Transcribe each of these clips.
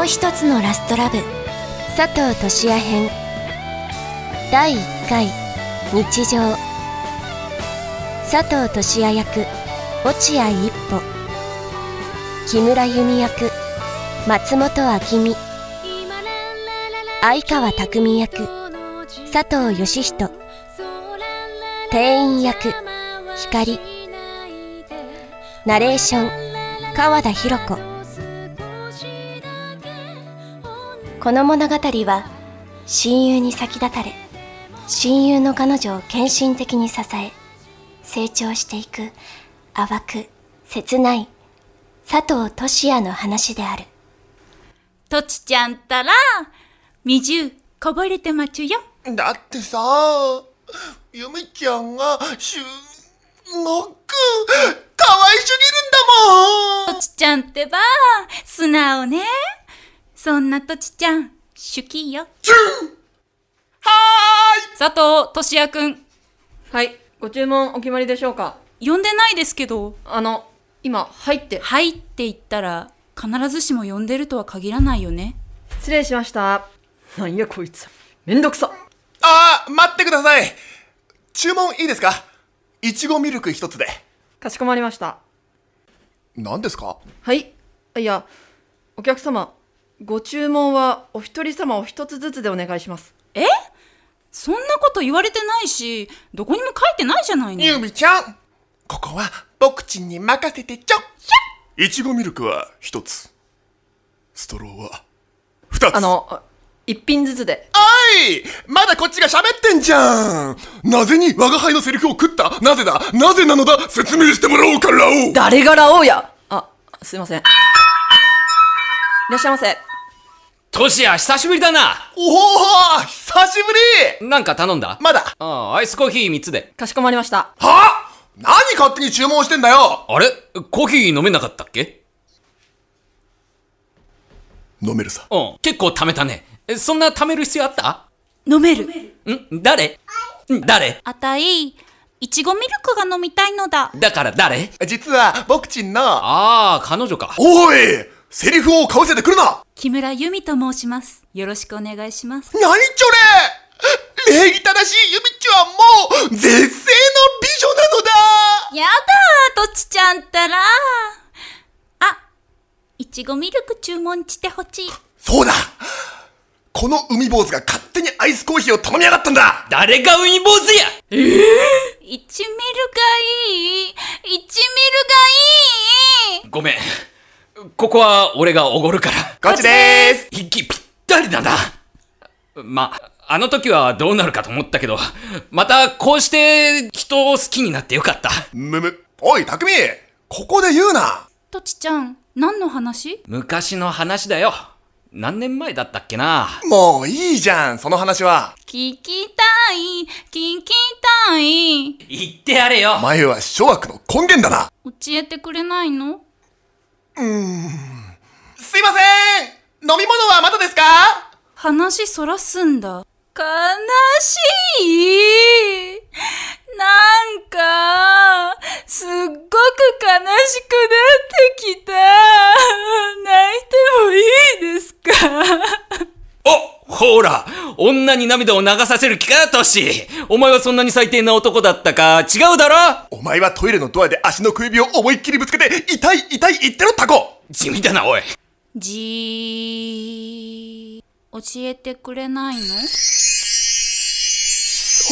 もう一つのラストラブ。佐藤俊也編。第1回。日常。佐藤俊也役。落合一歩。木村由美役。松本明美。相川匠役。佐藤義人。店員役。光。ナレーション。川田博子。この物語は親友に先立たれ親友の彼女を献身的に支え成長していく淡く切ない佐藤俊也の話であるとちちゃんったら、水こぼれてまちゅよ。だってさ、ゆみちゃんがすっごく可愛すぎるんだもんとちちゃんってば、素直ね。そんなとちちゃん、好きよ。は佐藤俊也くん、はい、ご注文お決まりでしょうか？呼んでないですけど、あの、今、入って、はいって言ったら、必ずしも呼んでるとは限らないよね。失礼しました。なんやこいつ。めんどくさ。ーいあー、待ってください注文いいですか？いちごミルク一つで。かしこまりました。何ですか？はい。いや、お客様、ご注文はお一人様お一つずつでお願いします。え？そんなこと言われてないし、どこにも書いてないじゃないの。ゆみちゃんここは僕ちんに任せてちょいちごミルクは一つ。ストローは二つ。あの、一品ずつで。おいまだこっちが喋ってんじゃんなぜに我が輩のセリフを食った？なぜだ？なぜなのだ？説明してもらおうかラオウ誰がラオウや？あ、すいません。いらっしゃいませ。トシヤ、久しぶりだなおお久しぶりなんか頼んだ？まだああ、アイスコーヒー3つで。かしこまりました。は？何勝手に注文してんだよあれ？コーヒー飲めなかったっけ？飲めるさ。うん、結構貯めたね。えそんな貯める必要あった？飲める。ん誰？ん誰？あたい、いちごミルクが飲みたいのだ。だから誰？実は、僕ちんの、ああ、彼女か。おいセリフをかぶせてくるな木村由美と申します。よろしくお願いします。何ちょれ礼儀正しいゆみっちはもう絶世の美女なのだやだとちちゃんったら。あ、いちごミルク注文してほしい。そうだこの海坊主が勝手にアイスコーヒーを頼みやがったんだ誰が海坊主やいちミルがいい。いちミルがいい。ごめん。ここは俺がおごるから。こっちでーす息ぴったりだな。ま、あの時はどうなるかと思ったけど、またこうして人を好きになってよかった。むむ。おい、匠ここで言うなとちちゃん、何の話？昔の話だよ。何年前だったっけな。もういいじゃん、その話は。聞きたい、聞きたい。言ってやれよ。前は諸悪の根源だな。教えてくれないの？すいません。飲み物はまだですか？話そらすんだ。悲しい。なんか、すっごく悲しくなってきた。泣いてもいいですか？おほら。女に涙を流させる気かトシ。お前はそんなに最低な男だったか。違うだろ？お前はトイレのドアで足の小指を思いっきりぶつけて、痛い痛い言ってろタコ。地味だな、おい。じー、教えてくれないの？そ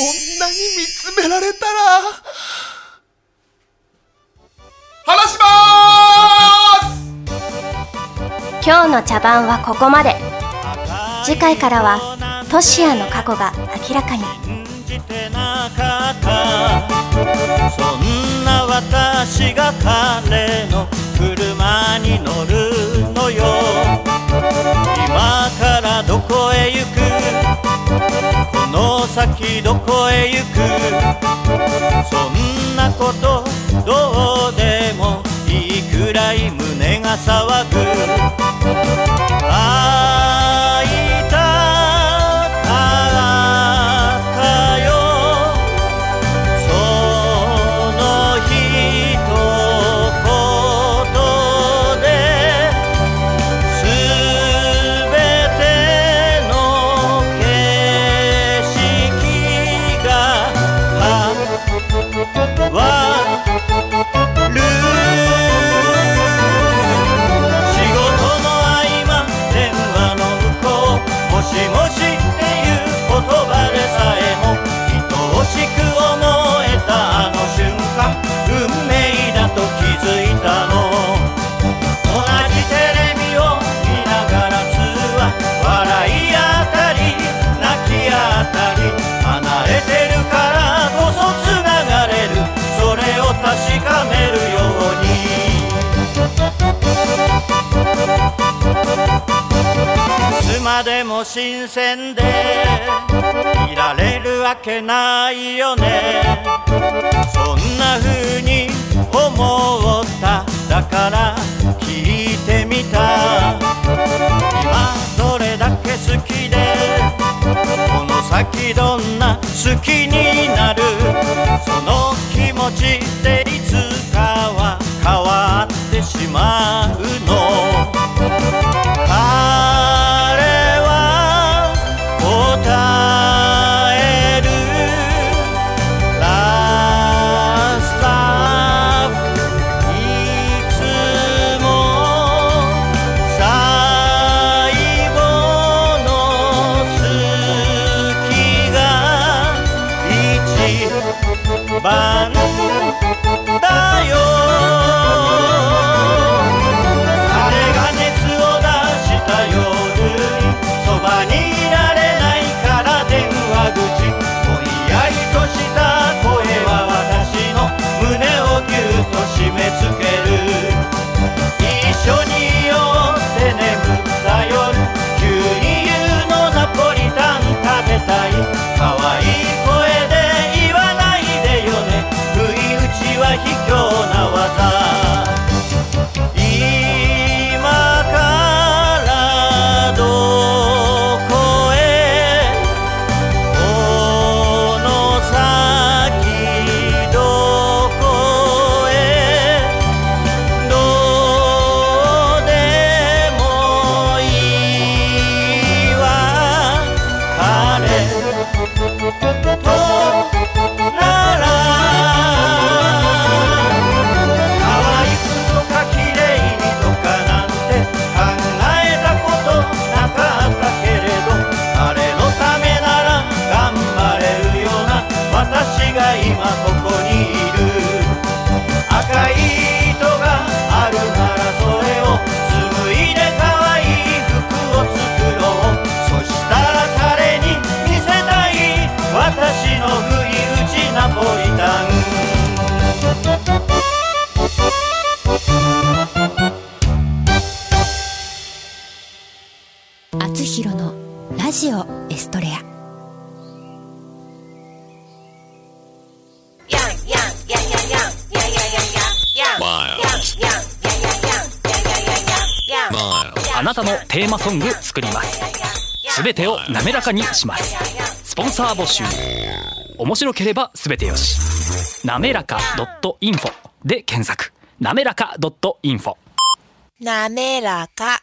んなに見つめられたら。話しまーす！今日の茶番はここまで。次回からはトシヤの過去が明らかにじてなかった。そんな私が彼の車に乗るのよ。今からどこへ行く？この先どこへ行く？そんなことどうでもいいくらい胸が騒いつまでも新鮮でいられるわけないよね。そんな風に思った。だから聞いてみた。今どれだけ好きでこの先どんな好きになる。その気持ちでいつかは変わってしまうの。いい。ジオエストレア。あなたのテーマソング作ります。すべてを滑らかにします。スポンサー募集。面白ければすべてよし。なめらか .info で検索。なめらか .info なめらか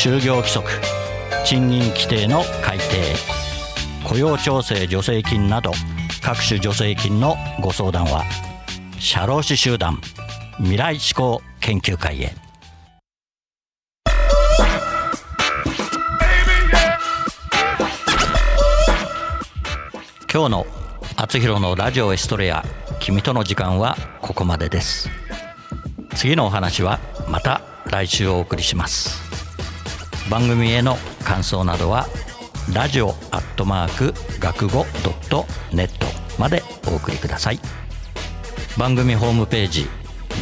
就業規則賃金規定の改定雇用調整助成金など各種助成金のご相談は社労士集団未来志向研究会へ。今日の「あつひろのラジオエストレア君との時間」はここまでです。次のお話はまた来週お送りします。番組への感想などはラジオアットマーク学語ドットネットまでお送りください番組ホームページ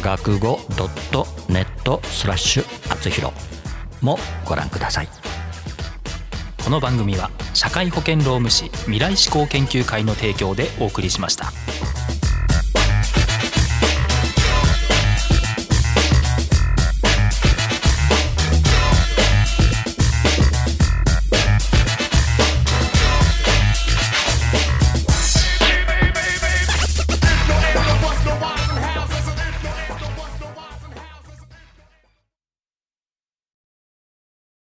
学語ドットネットスラッシュあつひろもご覧くださいこの番組は社会保険労務士未来志向研究会の提供でお送りしました。